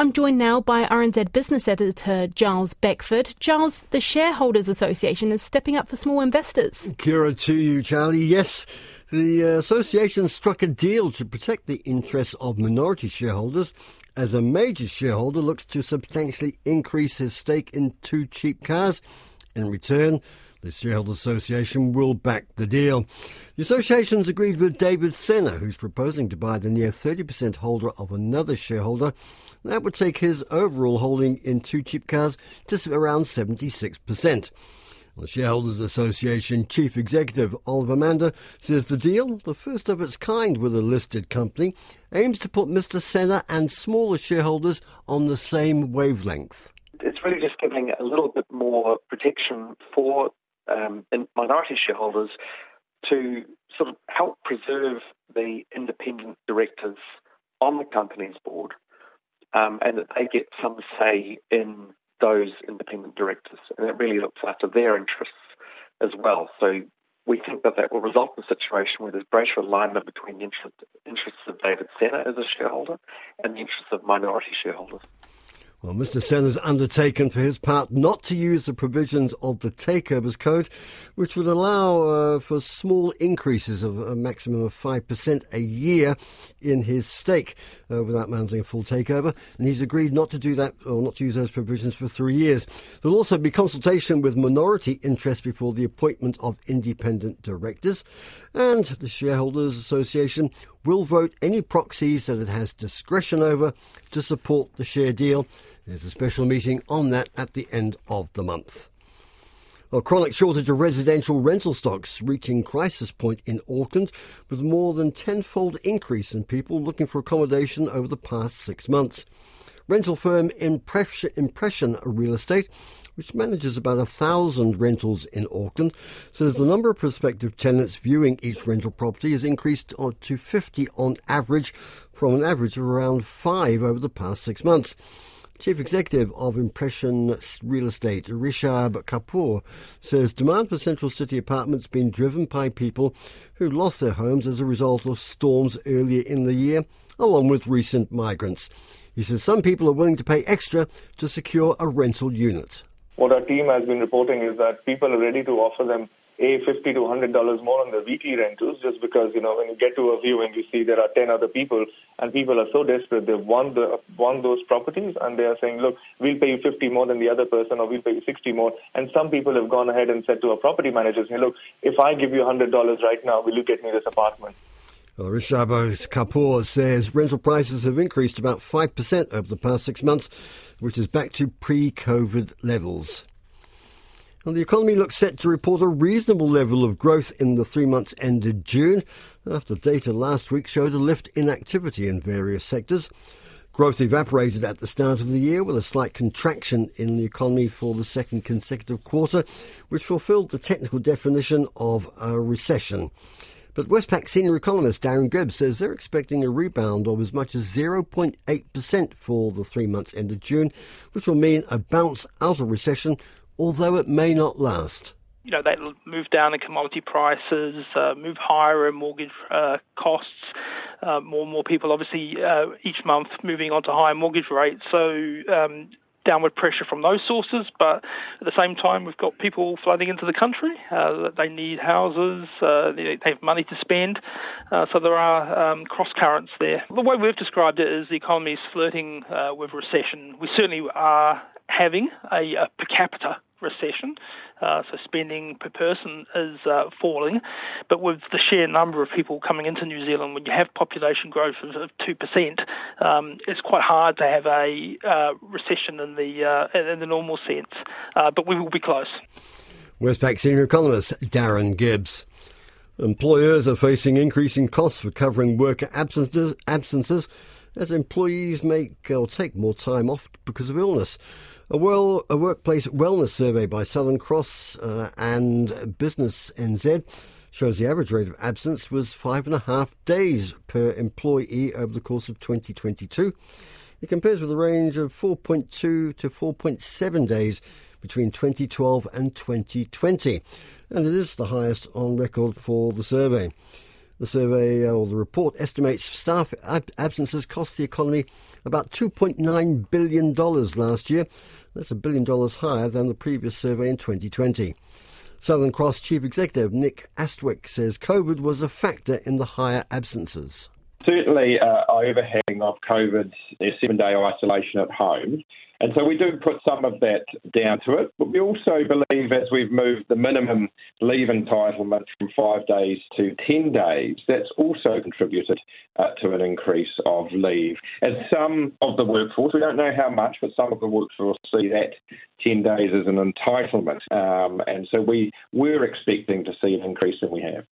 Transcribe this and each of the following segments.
I'm joined now by RNZ business editor Gyles Beckford. Gyles, the Shareholders Association is stepping up for small investors. Kira to you, Charlie. Yes, the uh, association struck a deal to protect the interests of minority shareholders as a major shareholder looks to substantially increase his stake in two cheap cars. In return, the Shareholders Association will back the deal. The association's agreed with David Senna, who's proposing to buy the near 30% holder of another shareholder. That would take his overall holding in two cheap cars to around 76%. The Shareholders Association Chief Executive Oliver Mander says the deal, the first of its kind with a listed company, aims to put Mr. Senna and smaller shareholders on the same wavelength. It's really just giving a little bit more protection for um, minority shareholders to sort of help preserve the independent directors on the company's board um, and that they get some say in those independent directors. And it really looks after their interests as well. So we think that that will result in a situation where there's greater alignment between the interests of David Senna as a shareholder and the interests of minority shareholders. Well, Mr. Sen has undertaken for his part not to use the provisions of the Takeovers Code, which would allow uh, for small increases of a maximum of 5% a year in his stake uh, without managing a full takeover. And he's agreed not to do that or not to use those provisions for three years. There'll also be consultation with minority interests before the appointment of independent directors. And the Shareholders Association will vote any proxies that it has discretion over to support the share deal. There's a special meeting on that at the end of the month. A chronic shortage of residential rental stocks reaching crisis point in Auckland, with more than tenfold increase in people looking for accommodation over the past six months. Rental firm Impression Real Estate which manages about a thousand rentals in Auckland, says the number of prospective tenants viewing each rental property has increased uh, to 50 on average from an average of around five over the past six months. Chief Executive of Impression Real Estate, Rishab Kapoor, says demand for Central City apartments been driven by people who lost their homes as a result of storms earlier in the year, along with recent migrants. He says some people are willing to pay extra to secure a rental unit. What our team has been reporting is that people are ready to offer them a fifty to hundred dollars more on the weekly rentals just because you know when you get to a view and you see there are ten other people and people are so desperate they want the want those properties and they are saying look we'll pay you fifty more than the other person or we'll pay you sixty more. And some people have gone ahead and said to our property managers hey look if I give you hundred dollars right now will you get me this apartment Rishabh Kapoor says rental prices have increased about 5% over the past six months, which is back to pre COVID levels. Well, the economy looks set to report a reasonable level of growth in the three months ended June, after data last week showed a lift in activity in various sectors. Growth evaporated at the start of the year with a slight contraction in the economy for the second consecutive quarter, which fulfilled the technical definition of a recession. But Westpac senior economist Darren Gibbs says they're expecting a rebound of as much as 0.8% for the three months ended June, which will mean a bounce out of recession, although it may not last you know, they move down in commodity prices, uh, move higher in mortgage uh, costs. Uh, more and more people, obviously, uh, each month moving on to higher mortgage rates. So um, downward pressure from those sources, but at the same time, we've got people flooding into the country. Uh, they need houses, uh, they, have money to spend, uh, so there are um, cross currents there. The way we've described it is the economy is flirting uh, with recession. We certainly are having a, a per capita recession. Uh, so spending per person is uh, falling, but with the sheer number of people coming into New Zealand, when you have population growth of two percent, um, it's quite hard to have a uh, recession in the uh, in the normal sense. Uh, but we will be close. Westpac senior economist Darren Gibbs. Employers are facing increasing costs for covering worker absences, absences as employees make or take more time off because of illness. A, well, a workplace wellness survey by Southern Cross uh, and Business NZ shows the average rate of absence was five and a half days per employee over the course of 2022. It compares with a range of 4.2 to 4.7 days between 2012 and 2020, and it is the highest on record for the survey. The survey uh, or the report estimates staff ab- absences cost the economy about $2.9 billion last year. That's a billion dollars higher than the previous survey in 2020. Southern Cross Chief Executive Nick Astwick says COVID was a factor in the higher absences. Certainly, uh, overhang of COVID's seven day isolation at home. And so we do put some of that down to it, but we also believe as we've moved the minimum leave entitlement from five days to 10 days, that's also contributed uh, to an increase of leave. And some of the workforce, we don't know how much, but some of the workforce see that 10 days as an entitlement. Um, and so we, we're expecting to see an increase, and we have.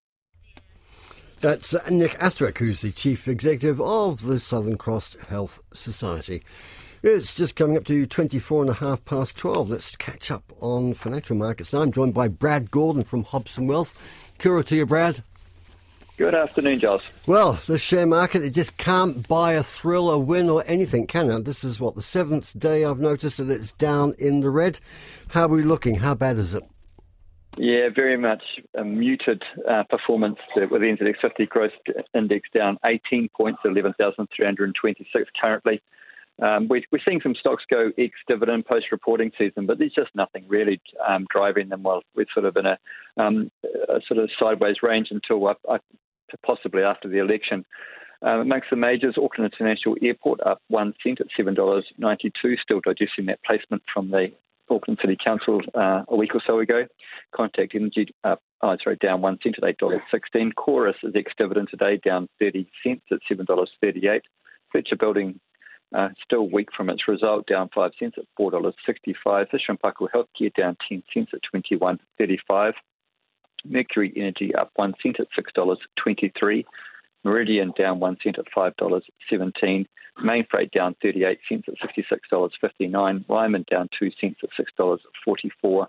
That's Nick Astwick, who's the Chief Executive of the Southern Cross Health Society. It's just coming up to 24 and a half past 12. Let's catch up on financial markets now. I'm joined by Brad Gordon from Hobson Wealth. Kia to you, Brad. Good afternoon, Gyles. Well, the share market, it just can't buy a thrill, a win, or anything, can it? This is what, the seventh day I've noticed that it's down in the red. How are we looking? How bad is it? Yeah, very much a muted uh, performance with the NZX 50 Growth Index down 18 points, 11,326 currently. Um, we, are seeing some stocks go ex dividend post reporting season, but there's just nothing really um, driving them. Well, we're sort of in a, um, a sort of sideways range until possibly after the election. Um, amongst the majors, Auckland International Airport up one cent at $7.92, still digesting that placement from the Auckland City Council uh, a week or so ago. Contact Energy up, oh, sorry, down one cent at $8.16. Chorus is ex-dividend today, down 30 cents at $7.38. Fletcher Building uh, still weak from its result, down 5 cents at $4.65. Fisher & Paykel Healthcare down 10 cents at 21.35. Mercury Energy up 1 cent at $6.23. Meridian down 1 cent at $5.17. Mainfreight down 38 cents at $66.59. Ryman down 2 cents at $6.44.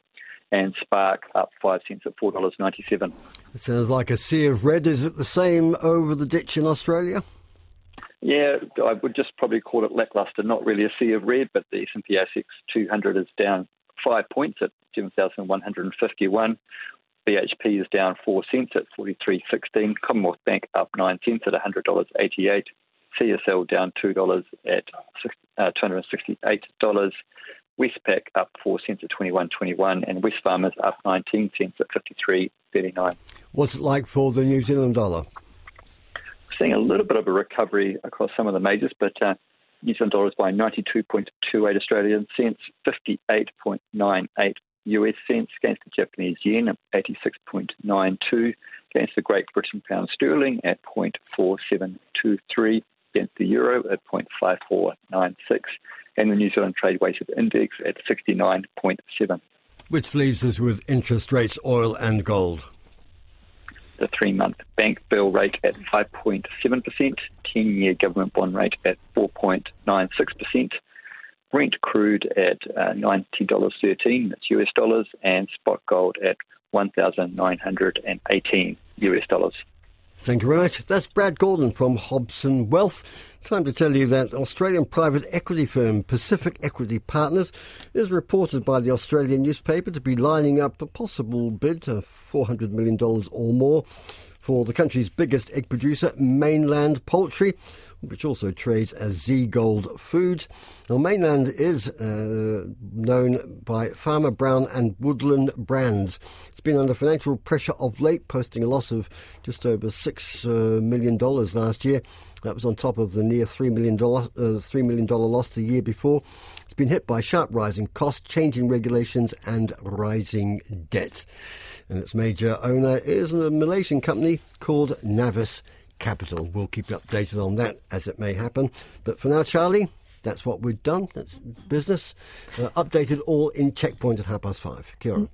And Spark up 5 cents at $4.97. It sounds like a sea of red. Is it the same over the ditch in Australia? Yeah, I would just probably call it lackluster. Not really a sea of red, but the S&P ASX 200 is down five points at 7,151. BHP is down four cents at 43.16. Commonwealth Bank up nine cents at $100.88. CSL down two dollars at uh, $268. Westpac up four cents at 21.21, and Wesfarmers up 19 cents at 53.39. What's it like for the New Zealand dollar? seeing a little bit of a recovery across some of the majors, but uh, New Zealand dollar is by 92.28 Australian cents, 58.98 US cents against the Japanese yen at 86.92, against the Great Britain pound sterling at 0.4723, against the euro at 0.5496, and the New Zealand trade weighted index at 69.7. Which leaves us with interest rates, oil and gold the three month bank bill rate at 5.7%, 10 year government bond rate at 4.96%, Brent crude at uh, $90.13, that's US dollars, and spot gold at 1,918 US dollars. Thank you very much. That's Brad Gordon from Hobson Wealth. Time to tell you that Australian private equity firm Pacific Equity Partners is reported by the Australian newspaper to be lining up a possible bid of $400 million or more for the country's biggest egg producer, Mainland Poultry which also trades as Zeagold Foods. Now, Mainland is uh, known by Farmer Brown and Woodland brands. It's been under financial pressure of late, posting a loss of just over $6 uh, million last year. That was on top of the near $3 million, uh, $3 million loss the year before. It's been hit by sharp rising costs, changing regulations, and rising debt. And its major owner is a Malaysian company called Navis capital. We'll keep you updated on that as it may happen. But for now, Charlie, that's what we've done. That's business. Uh, updated all in checkpoint at half past five. Kia